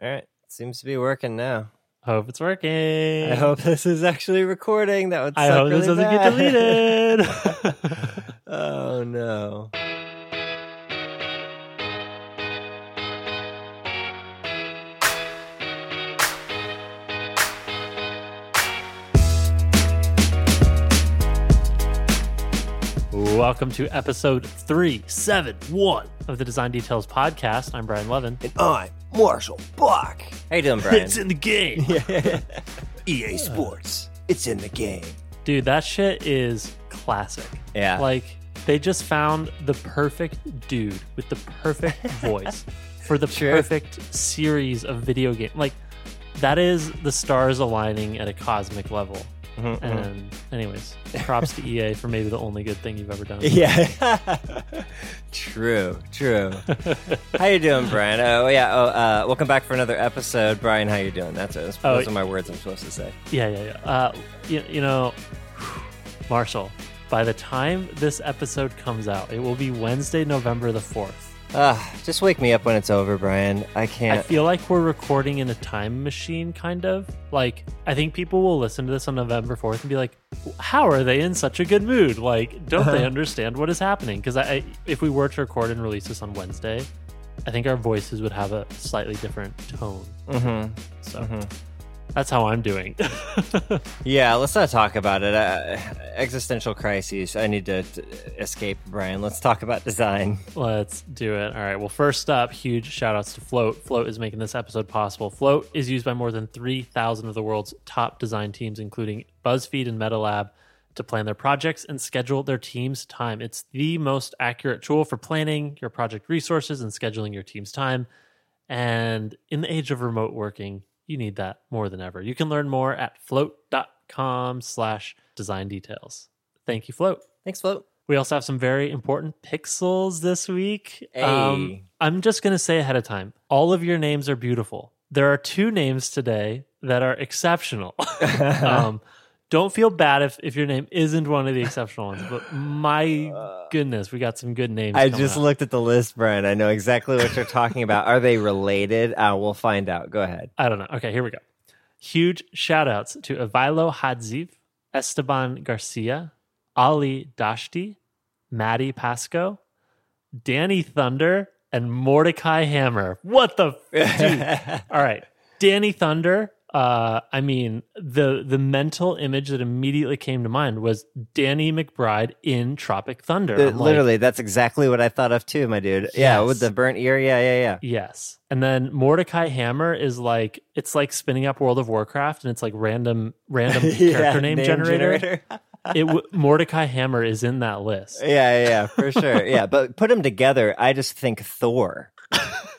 All right. Seems to be working now. Hope it's working. I hope this is actually recording. That would I hope this doesn't get deleted. oh no. Welcome to episode 371 of the Design Details podcast. I'm Brian Lovin. And I'm Marshall Bock. How you doing, Brian? It's in the game. EA uh. Sports. It's in the game. Dude, that shit is classic. Yeah. Like, they just found the perfect dude with the perfect voice for the Sure. perfect series of video game. Like, that is the stars aligning at a cosmic level. Mhm, mhm. And, anyways, props to EA for maybe the only good thing you've ever done. Yeah. true, true. how you doing, Brian? Oh yeah. Oh, uh, welcome back for another episode, Brian. How you doing? That's it. Oh, Those are my words I'm supposed to say. Yeah, yeah, yeah. Uh, you, you know, Marshall, by the time this episode comes out, it will be Wednesday, November the 4th. Ah, just wake me up when it's over, Brian. I can't. I feel like we're recording in a time machine, kind of. Like, I think people will listen to this on November 4th and be like, how are they in such a good mood? Like, don't they understand what is happening? Because I, I, if we were to record and release this on Wednesday, I think our voices would have a slightly different tone. Mhm. So Mhm. That's how I'm doing. Yeah, let's not talk about it. Uh, existential crises. I need to t- escape, Brian. Let's talk about design. Let's do it. All right. Well, first up, huge shout outs to Float. Float is making this episode possible. Float is used by more than 3,000 of the world's top design teams, including BuzzFeed and MetaLab, to plan their projects and schedule their team's time. It's the most accurate tool for planning your project resources and scheduling your team's time. And in the age of remote working, you need that more than ever. You can learn more at float.com slash design details. Thank you, Float. Thanks, Float. We also have some very important pixels this week. Hey. Um, I'm just going to say ahead of time all of your names are beautiful. There are two names today that are exceptional. um, don't feel bad if, if your name isn't one of the exceptional ones, but my goodness, we got some good names. I just up. looked at the list, Brian. I know exactly what you're talking about. Are they related? Uh, we'll find out. Go ahead. I don't know. Okay, here we go. Huge shout outs to Avilo Hadziv, Esteban Garcia, Ali Dashti, Maddie Pasco, Danny Thunder, and Mordecai Hammer. What the f- dude? All right. Danny Thunder. Uh, I mean, the the mental image that immediately came to mind was Danny McBride in Tropic Thunder. Uh, I'm like, Literally, that's exactly what I thought of too, my dude. Yeah, with the burnt ear. Yeah, yeah, yeah. Yes. And then Mordecai Hammer is like it's like spinning up World of Warcraft and it's like random random Yeah, character name, generator. it w- Mordecai Hammer is in that list. yeah, yeah, yeah, for sure. Yeah, but put them together, I just think Thor,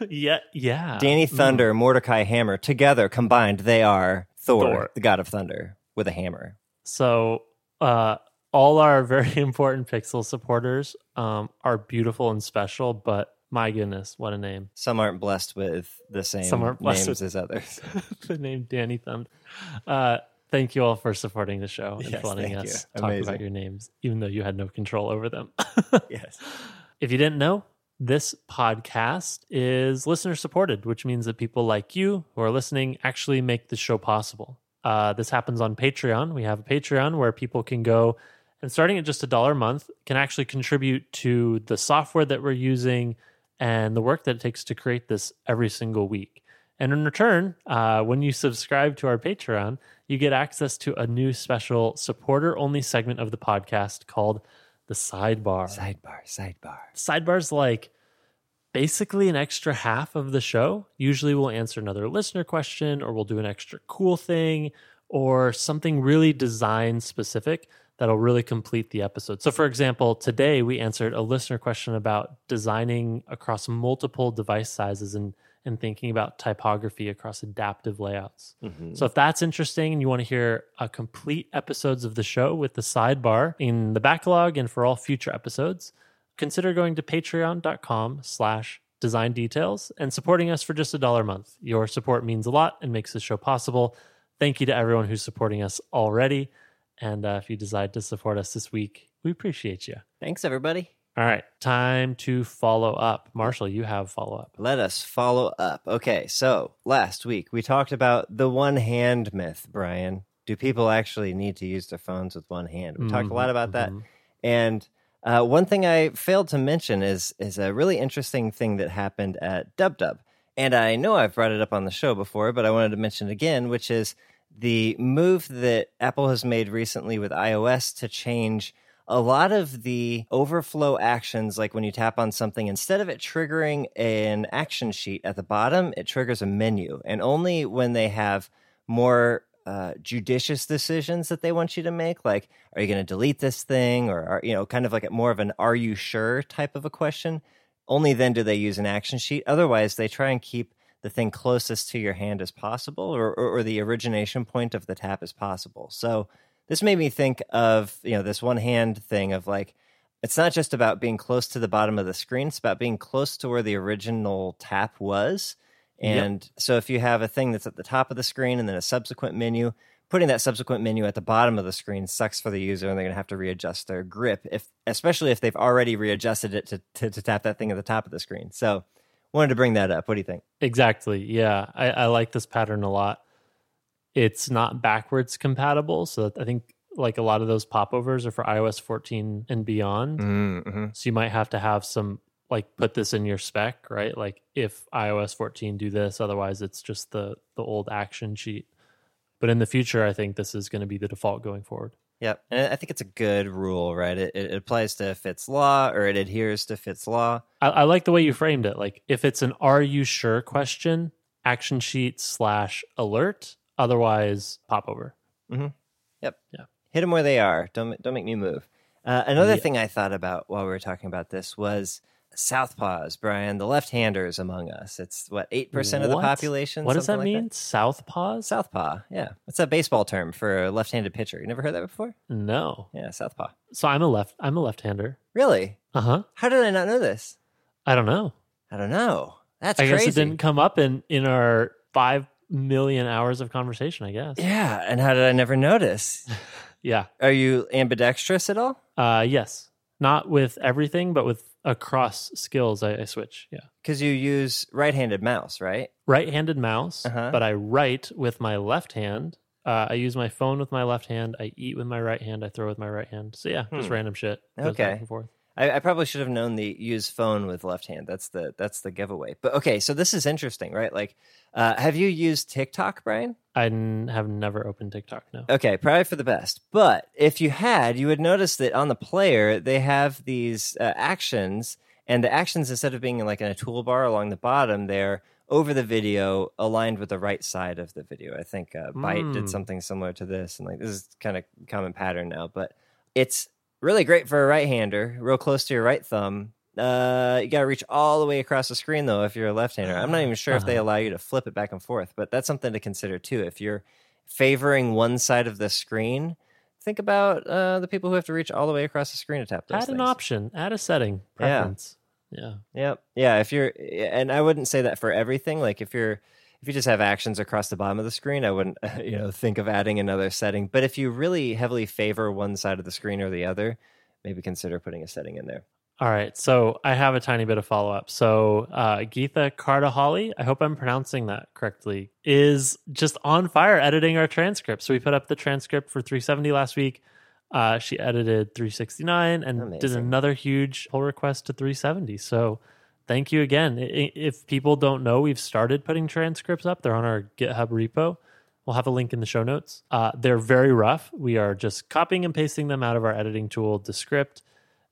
yeah, yeah. Danny Mm. Thunder, Mordecai Hammer together combined, they are Thor, Thor. the god of thunder, with a hammer. So uh all our very important Pixel supporters um are beautiful and special, but my goodness, what a name. Some aren't blessed with the same Some aren't blessed names as others. the name Danny Thunder. Uh thank you all for supporting the show and Yes, for letting us you. talk Amazing. about your names, even though you had no control over them. yes. If you didn't know, this podcast is listener supported, which means that people like you who are listening actually make the show possible. Uh, this happens on Patreon. We have a Patreon where people can go and starting at just a dollar a month can actually contribute to the software that we're using and the work that it takes to create this every single week. And in return, uh, when you subscribe to our Patreon, you get access to a new special supporter only segment of the podcast called the Sidebar Sidebar, sidebar. sidebar's like basically an extra half of the show. Usually we'll answer another listener question or we'll do an extra cool thing or something really design specific that'll really complete the episode. So for example, today we answered a listener question about designing across multiple device sizes and and thinking about typography across adaptive layouts. Mhm. So if that's interesting and you want to hear uh, complete episodes of the show with the sidebar in the backlog and for all future episodes, consider going to patreon.com slash design details and supporting us for just a dollar a month. Your support means a lot and makes the show possible. Thank you to everyone who's supporting us already. And uh, if you decide to support us this week, we appreciate you. Thanks, everybody. All right, time to follow up. Marshall, you have follow up. Let us follow up. Okay, so last week we talked about the one hand myth, Brian. Do people actually need to use their phones with one hand? We talked a lot about that. Mhm. And uh, one thing I failed to mention is is a really interesting thing that happened at Dub Dub. And I know I've brought it up on the show before, but I wanted to mention it again, which is the move that Apple has made recently with iOS to change a lot of the overflow actions, like when you tap on something, instead of it triggering an action sheet at the bottom, it triggers a menu. And only when they have more uh, judicious decisions that they want you to make, like, are you going to delete this thing? Or, are, you know, kind of like more of an are you sure type of a question. Only then do they use an action sheet. Otherwise, they try and keep the thing closest to your hand as possible or, or, or the origination point of the tap as possible. So, this made me think of you know this one hand thing of like it's not just about being close to the bottom of the screen it's about being close to where the original tap was Yep. and so if you have a thing that's at the top of the screen and then a subsequent menu putting that subsequent menu at the bottom of the screen sucks for the user and they're going to have to readjust their grip if especially if they've already readjusted it to, to, to tap that thing at the top of the screen so wanted to bring that up what do you think Exactly. Yeah, I, I like this pattern a lot. It's not backwards compatible, so I think like a lot of those popovers are for iOS 14 and beyond. mm-hmm. So you might have to have some like put this in your spec, right? Like if iOS 14 do this, otherwise it's just the the old action sheet. But in the future, I think this is going to be the default going forward. Yep, and I think it's a good rule, right? It, it applies to Fitts law, or it adheres to Fitts law. I, I like the way you framed it. Like if it's an "Are you sure?" question, action sheet slash alert. Otherwise, popover. Yep. Yeah. Hit them where they are. Don't don't make me move. Uh, another Yeah. thing I thought about while we were talking about this was southpaws, Brian, the left-handers among us. It's what eight percent of the population. What does that like mean? Southpaws? Southpaw. Yeah, it's a baseball term for a left-handed pitcher. You never heard that before? No. Yeah, southpaw. So I'm a left. I'm a left-hander. Really? Uh huh. How did I not know this? I don't know. I don't know. That's I crazy. guess it didn't come up in in our five million hours of conversation. I guess. Yeah, and how did I never notice? Yeah. Are you ambidextrous at all? Uh, yes. Not with everything, but with across skills, I, I switch. Yeah. Because you use right-handed mouse, right? Right-handed mouse, Uh-huh. but I write with my left hand. Uh, I use my phone with my left hand. I eat with my right hand. I throw with my right hand. So yeah, just Hmm. random shit. Okay. Back and forth. I, I probably should have known the use phone with left hand. That's the that's the giveaway. But okay, so this is interesting, right? Like, uh, have you used TikTok, Brian? I n- have never opened TikTok. No. Okay, probably for the best. But if you had, you would notice that on the player they have these uh, actions, and the actions instead of being like in a toolbar along the bottom, they're over the video, aligned with the right side of the video. I think uh, Byte did Mm. something similar to this, and like this is kind of common pattern now. But it's really great for a right-hander, real close to your right thumb. Uh, you got to reach all the way across the screen though if you're a left-hander. I'm not even sure if they Uh-huh. allow you to flip it back and forth, but that's something to consider too. If you're favoring one side of the screen, think about uh, the people who have to reach all the way across the screen to tap those Add an option. Add a setting. preference. Yeah. Yeah. Yep. Yeah. If you're, and I wouldn't say that for everything. Like if you're, if you just have actions across the bottom of the screen, I wouldn't, you know, think of adding another setting. But if you really heavily favor one side of the screen or the other, maybe consider putting a setting in there. All right, so I have a tiny bit of follow up. So uh, Geetha Cardaholi, I hope I'm pronouncing that correctly, is just on fire editing our transcript. So we put up the transcript for 370 last week. Uh, she edited 369 and did another huge pull request to 370. So thank you again. If people don't know, we've started putting transcripts up. They're on our GitHub repo. We'll have a link in the show notes. Uh, they're very rough. We are just copying and pasting them out of our editing tool, Descript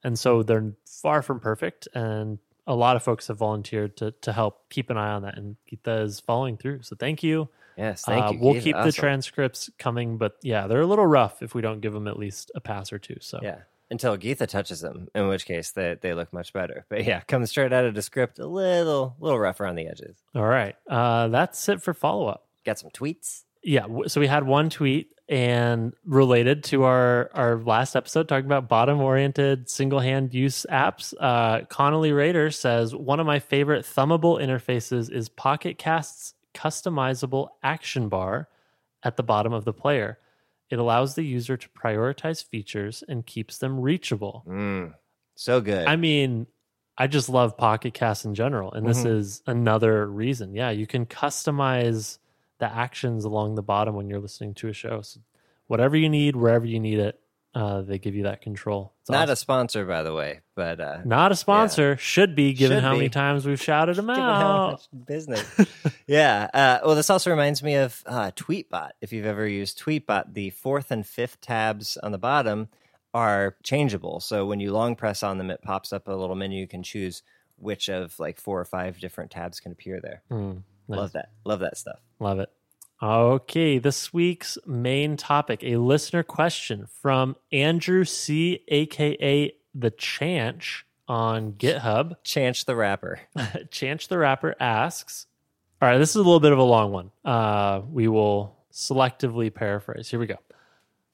and so they're far from perfect and a lot of folks have volunteered to to help keep an eye on that and Geeta is following through so thank you Yes. Thank Uh, you. we'll keep the transcripts coming but yeah they're a little rough if we don't give them at least a pass or two so Yeah. Until Geetha touches them, in which case they, they look much better. But yeah, comes straight out of Descript, a little little rough around the edges. all right uh, that's it for follow-up Got some tweets. yeah so we had one tweet and related to our our last episode talking about bottom oriented single hand use apps uh connolly raider says one of my favorite thumbable interfaces is Pocket Casts' customizable action bar at the bottom of the player it allows the user to prioritize features and keeps them reachable Mm. So good. I mean, I just love Pocket Cast in general, and this Mhm. is another reason. Yeah, you can customize the actions along the bottom when you're listening to a show. So whatever you need, wherever you need it, uh, they give you that control. It's Not a sponsor, by the way, but uh, not a sponsor. Should be given Should how many times we've shouted them given how out. much business. yeah. Uh, well, this also reminds me of uh, Tweetbot. If you've ever used Tweetbot, the fourth and fifth tabs on the bottom are changeable. So when you long press on them, it pops up a little menu. You can choose which of like four or five different tabs can appear there. Mm, nice. Love that. Love that stuff. Love it. Okay, this week's main topic a listener question from Andrew C., aka the Chanch on GitHub. Chance the rapper. Chanch the Rapper asks All right, this is a little bit of a long one. Uh, we will selectively paraphrase. Here we go.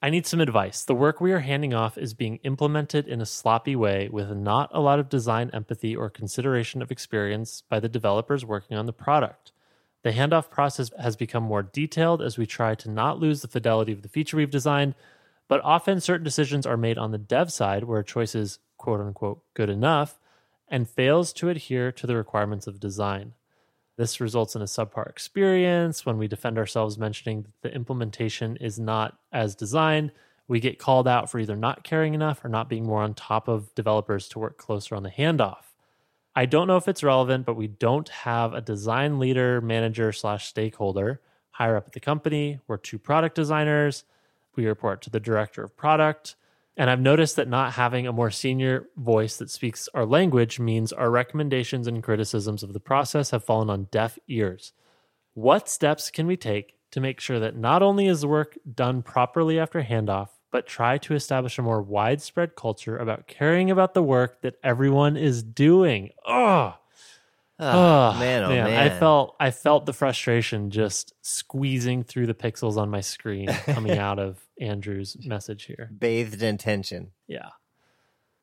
I need some advice. The work we are handing off is being implemented in a sloppy way with not a lot of design empathy or consideration of experience by the developers working on the product. The handoff process has become more detailed as we try to not lose the fidelity of the feature we've designed, but often certain decisions are made on the dev side where a choice is quote unquote good enough and fails to adhere to the requirements of design. This results in a subpar experience. When we defend ourselves mentioning that the implementation is not as designed, we get called out for either not caring enough or not being more on top of developers to work closer on the handoff. I don't know if it's relevant, but we don't have a design leader, manager, slash stakeholder higher up at the company. We're two product designers. We report to the director of product. And I've noticed that not having a more senior voice that speaks our language means our recommendations and criticisms of the process have fallen on deaf ears. What steps can we take to make sure that not only is the work done properly after handoff, but try to establish a more widespread culture about caring about the work that everyone is doing? Oh, Oh, man, oh man. I felt I felt the frustration just squeezing through the pixels on my screen coming out of Andrew's message here. bathed in tension. Yeah.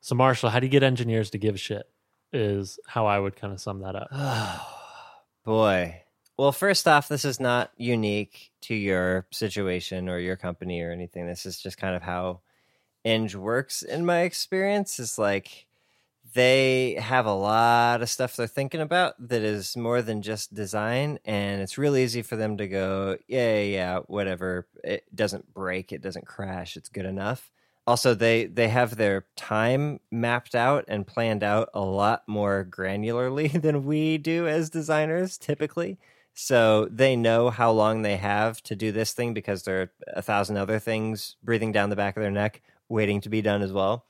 So Marshall, how do you get engineers to give a shit? Is how I would kind of sum that up. Boy. Well, first off, this is not unique to your situation or your company or anything. This is just kind of how Eng works in my experience. Is like they have a lot of stuff they're thinking about that is more than just design, and it's real easy for them to go, yeah, yeah, yeah, whatever. It doesn't break, it doesn't crash, it's good enough. Also, they they have their time mapped out and planned out a lot more granularly than we do as designers typically. So they know how long they have to do this thing because there are a thousand other things breathing down the back of their neck waiting to be done as well.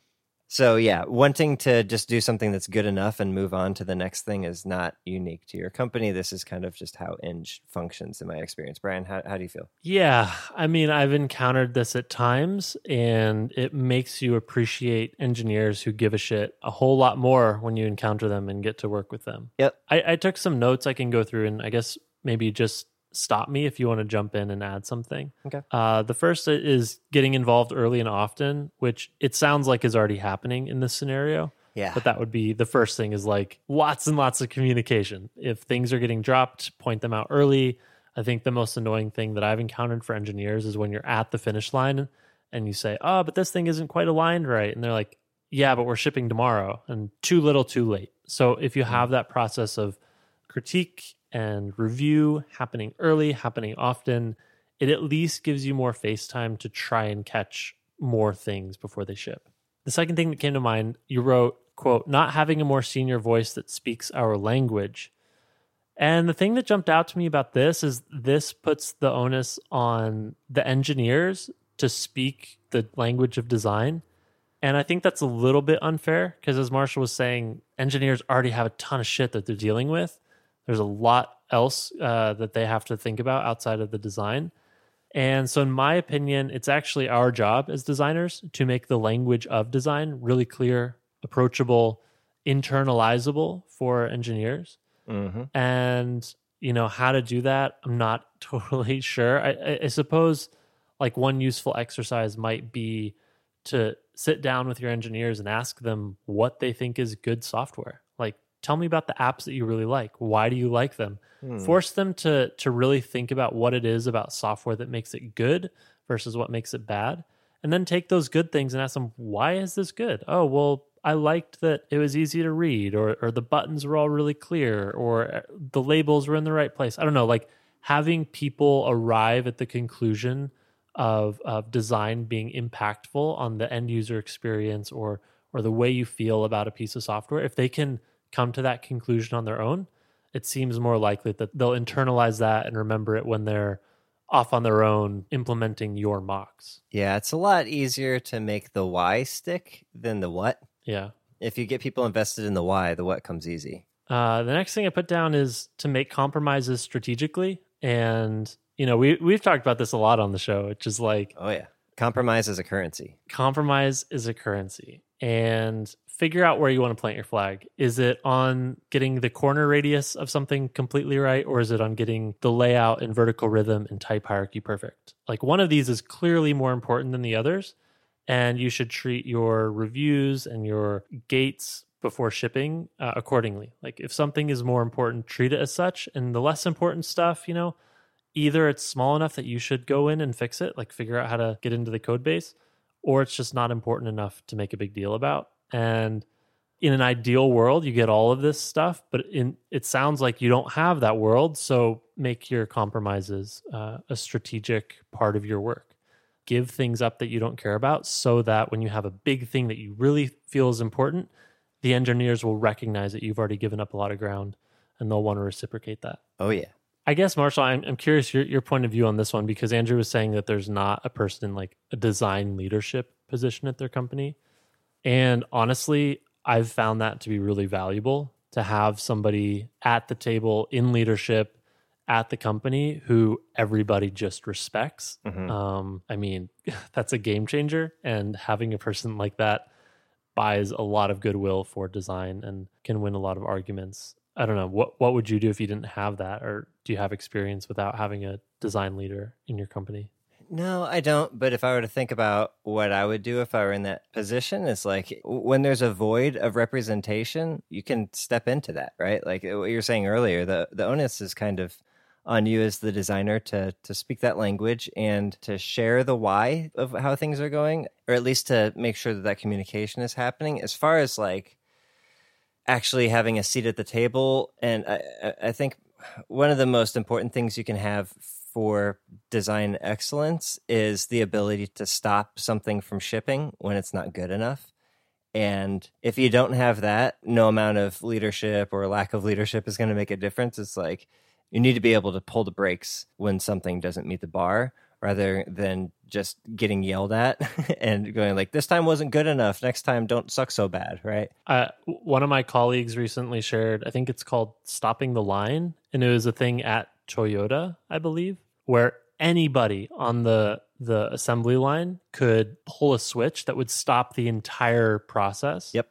So yeah, wanting to just do something that's good enough and move on to the next thing is not unique to your company. This is kind of just how Eng functions in my experience. Brian, how, how do you feel? Yeah, I mean, I've encountered this at times, and it makes you appreciate engineers who give a shit a whole lot more when you encounter them and get to work with them. Yep. I, I took some notes I can go through, and I guess maybe just stop me if you want to jump in and add something. Okay. Uh, the first is getting involved early and often, which it sounds like is already happening in this scenario. Yeah. But that would be the first thing is like lots and lots of communication. If things are getting dropped, point them out early. I think the most annoying thing that I've encountered for engineers is when you're at the finish line and you say, Oh, but this thing isn't quite aligned right. And they're like, Yeah, but we're shipping tomorrow and too little, too late. So if you have that process of critique and review happening early, happening often, it at least gives you more face time to try and catch more things before they ship. The second thing that came to mind, you wrote, quote, not having a more senior voice that speaks our language. And the thing that jumped out to me about this is this puts the onus on the engineers to speak the language of design. And I think that's a little bit unfair because, as Marshall was saying, engineers already have a ton of shit that they're dealing with. There's a lot else uh, that they have to think about outside of the design. And so, in my opinion, it's actually our job as designers to make the language of design really clear, approachable, internalizable for engineers. Mm-hmm. And, you know, how to do that, I'm not totally sure. I, I, I suppose like one useful exercise might be to sit down with your engineers and ask them what they think is good software. Like, tell me about the apps that you really like. Why do you like them? Hmm. Force them to to really think about what it is about software that makes it good versus what makes it bad. And then take those good things and ask them, why is this good? Oh, well, I liked that it was easy to read, or or the buttons were all really clear, or uh, the labels were in the right place. I don't know, like having people arrive at the conclusion of of design being impactful on the end user experience or or the way you feel about a piece of software. If they can come to that conclusion on their own, it seems more likely that they'll internalize that and remember it when they're off on their own implementing your mocks. Yeah, it's a lot easier to make the why stick than the what. Yeah. If you get people invested in the why, the what comes easy. Uh, the next thing I put down is to make compromises strategically. And, you know, we, we've talked about this a lot on the show, which is like Oh, yeah. Compromise is a currency. compromise is a currency. And figure out where you want to plant your flag. Is it on getting the corner radius of something completely right, or is it on getting the layout and vertical rhythm and type hierarchy perfect? Like one of these is clearly more important than the others, and you should treat your reviews and your gates before shipping uh, accordingly. Like if something is more important, treat it as such, and the less important stuff, you know, either it's small enough that you should go in and fix it, like figure out how to get into the code base, or it's just not important enough to make a big deal about. And in an ideal world, you get all of this stuff, but in it sounds like you don't have that world. So make your compromises uh, a strategic part of your work. Give things up that you don't care about, so that when you have a big thing that you really feel is important, the engineers will recognize that you've already given up a lot of ground, and they'll want to reciprocate that. Oh, yeah. I guess Marshall, I'm, I'm curious your your point of view on this one because Andrew was saying that there's not a person in like a design leadership position at their company, and honestly, I've found that to be really valuable to have somebody at the table in leadership at the company who everybody just respects. Mhm. Um, I mean, that's a game changer, and having a person like that buys a lot of goodwill for design and can win a lot of arguments. I don't know what what would you do if you didn't have that, or do you have experience without having a design leader in your company? No, I don't. But if I were to think about what I would do if I were in that position, it's like when there's a void of representation, you can step into that, right? Like uh, what you were saying earlier, the the onus is kind of on you as the designer to to speak that language and to share the why of how things are going, or at least to make sure that that communication is happening. As far as like actually having a seat at the table, and I, I- think one of the most important things you can have for design excellence is the ability to stop something from shipping when it's not good enough. And if you don't have that, no amount of leadership or lack of leadership is going to make a difference. It's like you need to be able to pull the brakes when something doesn't meet the bar rather than just getting yelled at and going like this time wasn't good enough next time don't suck so bad right Uh, one of my colleagues recently shared, I think it's called Stopping the Line. And it was a thing at Toyota, I believe, where anybody on the the assembly line could pull a switch that would stop the entire process. Yep.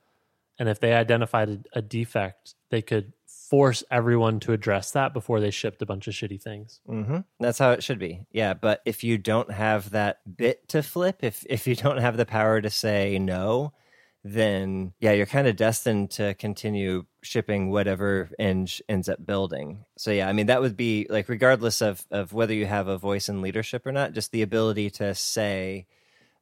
And if they identified a, a defect, they could force everyone to address that before they shipped a bunch of shitty things. Mm-hmm. That's how it should be. Yeah, but if you don't have that bit to flip, if if you don't have the power to say no, then yeah, you're kind of destined to continue shipping whatever Eng ends up building. So yeah, I mean that would be like regardless of of whether you have a voice in leadership or not, just the ability to say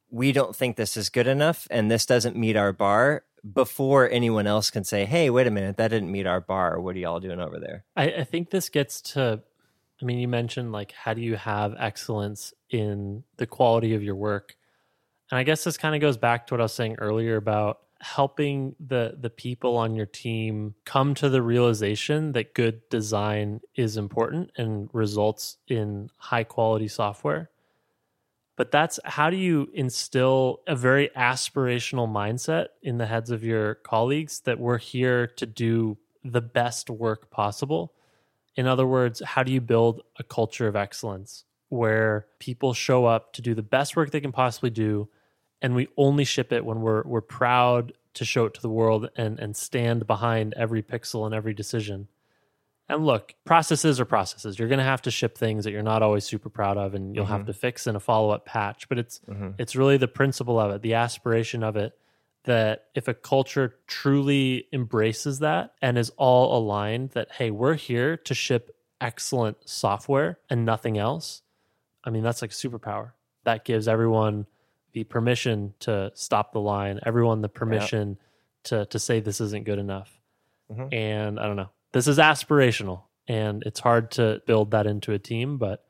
we don't think this is good enough and this doesn't meet our bar before anyone else can say, "Hey, wait a minute, that didn't meet our bar. What are y'all doing over there?" I, I think this gets to I mean, you mentioned like how do you have excellence in the quality of your work? And I guess this kind of goes back to what I was saying earlier about helping the the people on your team come to the realization that good design is important and results in high quality software. But that's how do you instill a very aspirational mindset in the heads of your colleagues that we're here to do the best work possible? In other words, how do you build a culture of excellence where people show up to do the best work they can possibly do and we only ship it when we're we're proud to show it to the world and and stand behind every pixel and every decision. And look, processes are processes. You're going to have to ship things that you're not always super proud of and you'll have to fix in a follow-up patch, but it's Mhm. it's really the principle of it, the aspiration of it that if a culture truly embraces that and is all aligned that hey, we're here to ship excellent software and nothing else. I mean, that's like superpower. That gives everyone the permission to stop the line, everyone the permission to to say this isn't good enough. Mhm. And I don't know. This is aspirational and it's hard to build that into a team, but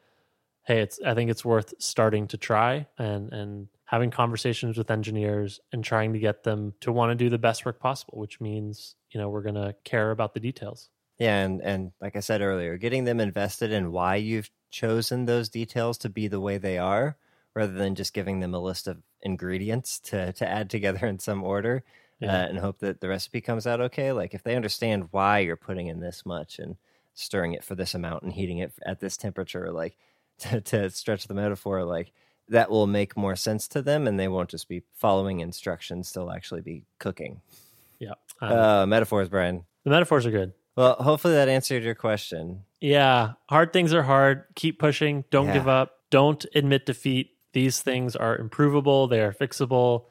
hey, it's I think it's worth starting to try and and having conversations with engineers and trying to get them to want to do the best work possible, which means, you know, we're going to care about the details. Yeah, and and like I said earlier, getting them invested in why you've chosen those details to be the way they are, rather than just giving them a list of ingredients to to add together in some order Yeah. uh, and hope that the recipe comes out okay. Like if they understand why you're putting in this much and stirring it for this amount and heating it at this temperature, like to, to stretch the metaphor, like that will make more sense to them, and they won't just be following instructions; they'll actually be cooking. Yeah. Um, Uh, metaphors, Brian. the metaphors are good. Well, hopefully that answered your question. Yeah, hard things are hard. Keep pushing. Don't Yeah. give up. Don't admit defeat. These things are improvable, they are fixable,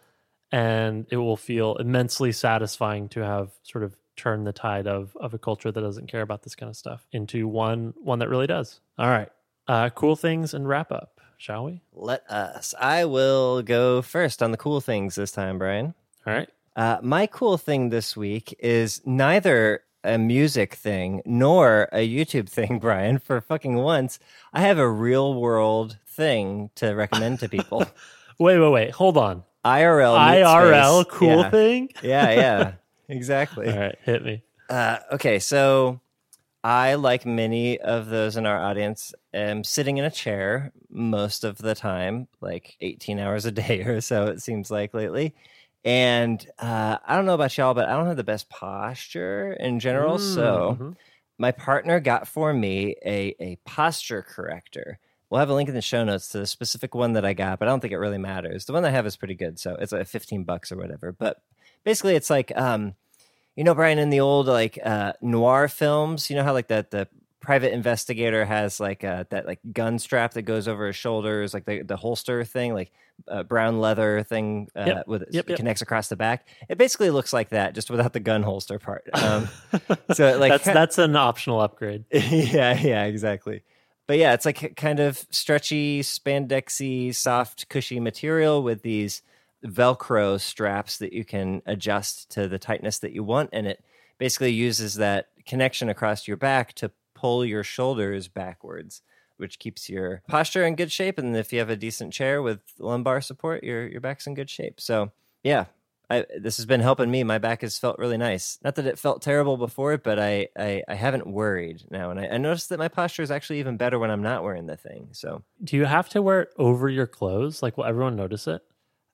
and it will feel immensely satisfying to have sort of turned the tide of of a culture that doesn't care about this kind of stuff into one one that really does. All right. Uh cool things and wrap up, shall we? Let us. I will go first on the cool things this time, Brian. All right. Uh, my cool thing this week is neither a music thing nor a YouTube thing, Brian. For fucking once, I have a real world thing to recommend to people. Wait, wait, wait. Hold on. IRL. IRL space. cool yeah. thing? Yeah, yeah, exactly. All right, hit me. Uh, okay, so I, like many of those in our audience, am sitting in a chair most of the time, like 18 hours a day or so, it seems like lately. And uh, I don't know about y'all, but I don't have the best posture in general. So Mhm. my partner got for me a, a posture corrector. We'll have a link in the show notes to the specific one that I got, but I don't think it really matters. The one I have is pretty good, so it's like 15 bucks or whatever. But basically, it's like, um, you know, Brian, in the old like uh, noir films, you know how like that the private investigator has like uh, that like gun strap that goes over his shoulders, like the the holster thing, like uh, brown leather thing uh, Yep. with Yep, it yep. connects across the back. It basically looks like that, just without the gun holster part. Um, so like that's that's an optional upgrade. yeah, yeah, exactly. But yeah, it's like kind of stretchy, spandexy, soft, cushy material with these Velcro straps that you can adjust to the tightness that you want. And it basically uses that connection across your back to pull your shoulders backwards, which keeps your posture in good shape. And if you have a decent chair with lumbar support, your, your back's in good shape. So yeah, I, this has been helping me. My back has felt really nice. Not that it felt terrible before, but I, I, I haven't worried now. And I, I noticed that my posture is actually even better when I'm not wearing the thing. So, Do you have to wear it over your clothes? Like, will everyone notice it?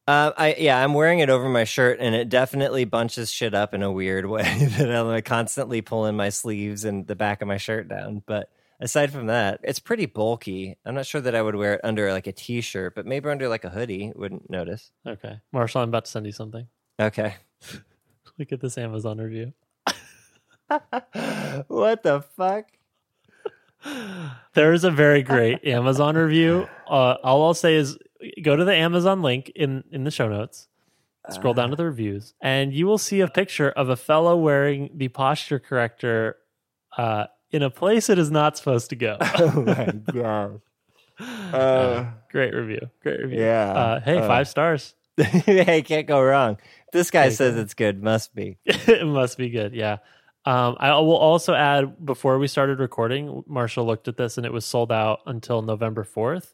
uh, I yeah, I'm wearing it over my shirt, and it definitely bunches shit up in a weird way that I'm like, constantly pulling my sleeves and the back of my shirt down. But aside from that, it's pretty bulky. I'm not sure that I would wear it under like a t-shirt, but maybe under like a hoodie. Wouldn't notice. Okay, Marshall, I'm about to send you something. Okay. Look at this Amazon review. what the fuck? There is a very great Amazon review. Uh, all I'll say is go to the Amazon link in in the show notes. Scroll down to the reviews, and you will see a picture of a fellow wearing the posture corrector uh, in a place it is not supposed to go. oh my god. Uh, great review. Great review. yeah. Uh, hey, Uh. five stars. hey, can't go wrong. This guy says it's good. Must be. it must be good. Yeah. Um, I will also add before we started recording, Marshall looked at this and it was sold out until November 4th.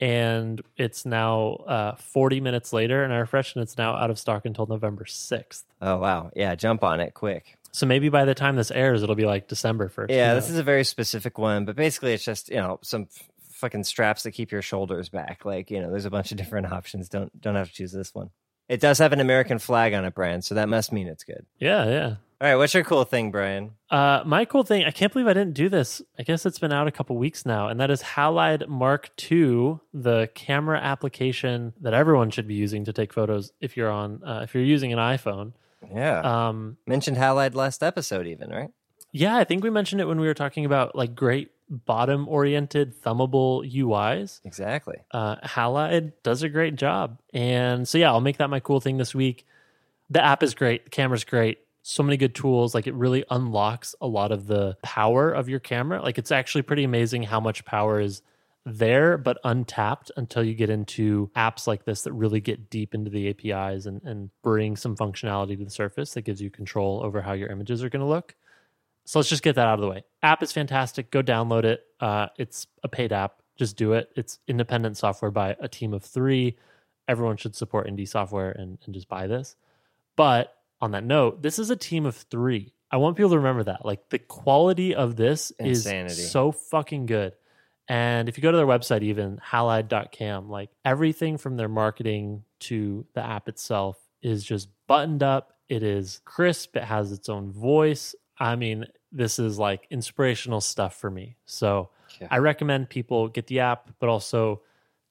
And it's now uh, 40 minutes later, and I refreshed and it's now out of stock until November 6th. Oh wow. Yeah, jump on it quick. So maybe by the time this airs, it'll be like December 1st. Yeah, this is a very specific one, but basically it's just, you know, some f- fucking straps that keep your shoulders back. Like, you know, there's a bunch of different options. Don't don't have to choose this one. It does have an American flag on it, Brian, so that must mean it's good. Yeah, yeah. All right, what's your cool thing, Brian? Uh, my cool thing, I can't believe I didn't do this. I guess it's been out a couple weeks now, and that is Halide Mark II, the camera application that everyone should be using to take photos if you're on uh, if you're using an iPhone. Yeah. Um, Mentioned Halide last episode even, right? yeah, I think we mentioned it when we were talking about like great bottom oriented thumbable UIs. Exactly. Uh, Halide does a great job, and so yeah, I'll make that my cool thing this week. The app is great, the camera's great. So many good tools. Like it really unlocks a lot of the power of your camera. Like it's actually pretty amazing how much power is there but untapped until you get into apps like this that really get deep into the APIs and, and bring some functionality to the surface that gives you control over how your images are going to look. So let's just get that out of the way. App is fantastic. Go download it. Uh, it's a paid app. Just do it. It's independent software by a team of three. Everyone should support indie software and, and just buy this. But on that note, this is a team of three. I want people to remember that. Like the quality of this Insanity. is so fucking good. And if you go to their website, even halide.cam, like everything from their marketing to the app itself is just buttoned up. It is crisp. It has its own voice. I mean, this is like inspirational stuff for me. So Yeah. I recommend people get the app, but also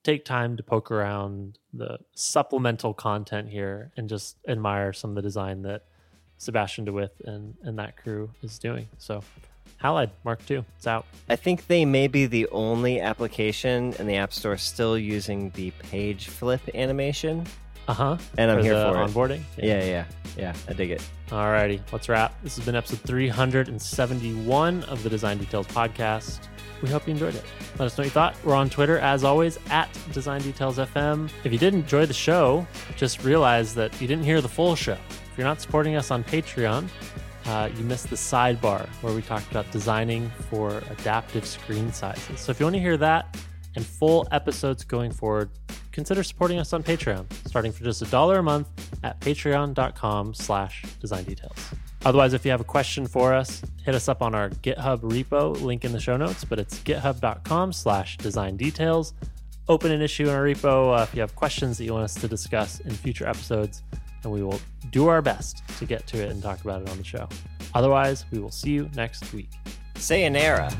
take time to poke around the supplemental content here and just admire some of the design that Sebastiaan de With and, and that crew is doing. So Halide Mark II, it's out. I think they may be the only application in the App Store still using the page flip animation, Uh huh. and I'm here the for it. onboarding. Yeah, yeah, yeah. I dig it. Alrighty, let's wrap. This has been episode 371 of the Design Details podcast. We hope you enjoyed it. Let us know what you thought. We're on Twitter, as always, at Design Details FM. If you did enjoy the show, just realize that you didn't hear the full show. If you're not supporting us on Patreon, uh, you missed the sidebar where we talked about designing for adaptive screen sizes. So if you want to hear that and full episodes going forward, consider supporting us on Patreon, starting for just a dollar a month at patreon.com slash design details. Otherwise, if you have a question for us, hit us up on our GitHub repo, link in the show notes, but it's github.com slash design details. Open an issue in our repo uh, if you have questions that you want us to discuss in future episodes, and we will do our best to get to it and talk about it on the show. Otherwise, we will see you next week. Sayonara.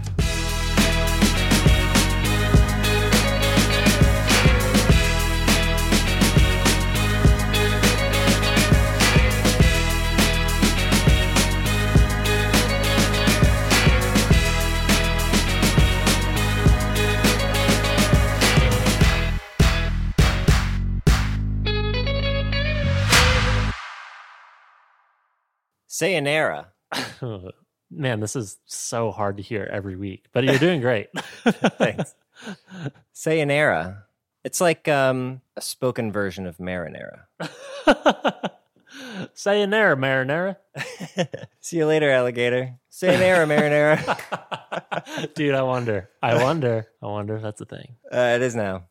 Sayonara. Man, this is so hard to hear every week, but you're doing great. Thanks. Sayonara. It's like um, a spoken version of marinara. Sayonara, marinara. See you later, alligator. Sayonara, marinara. Dude, I wonder. I wonder. I wonder if that's a thing. Uh, it is now.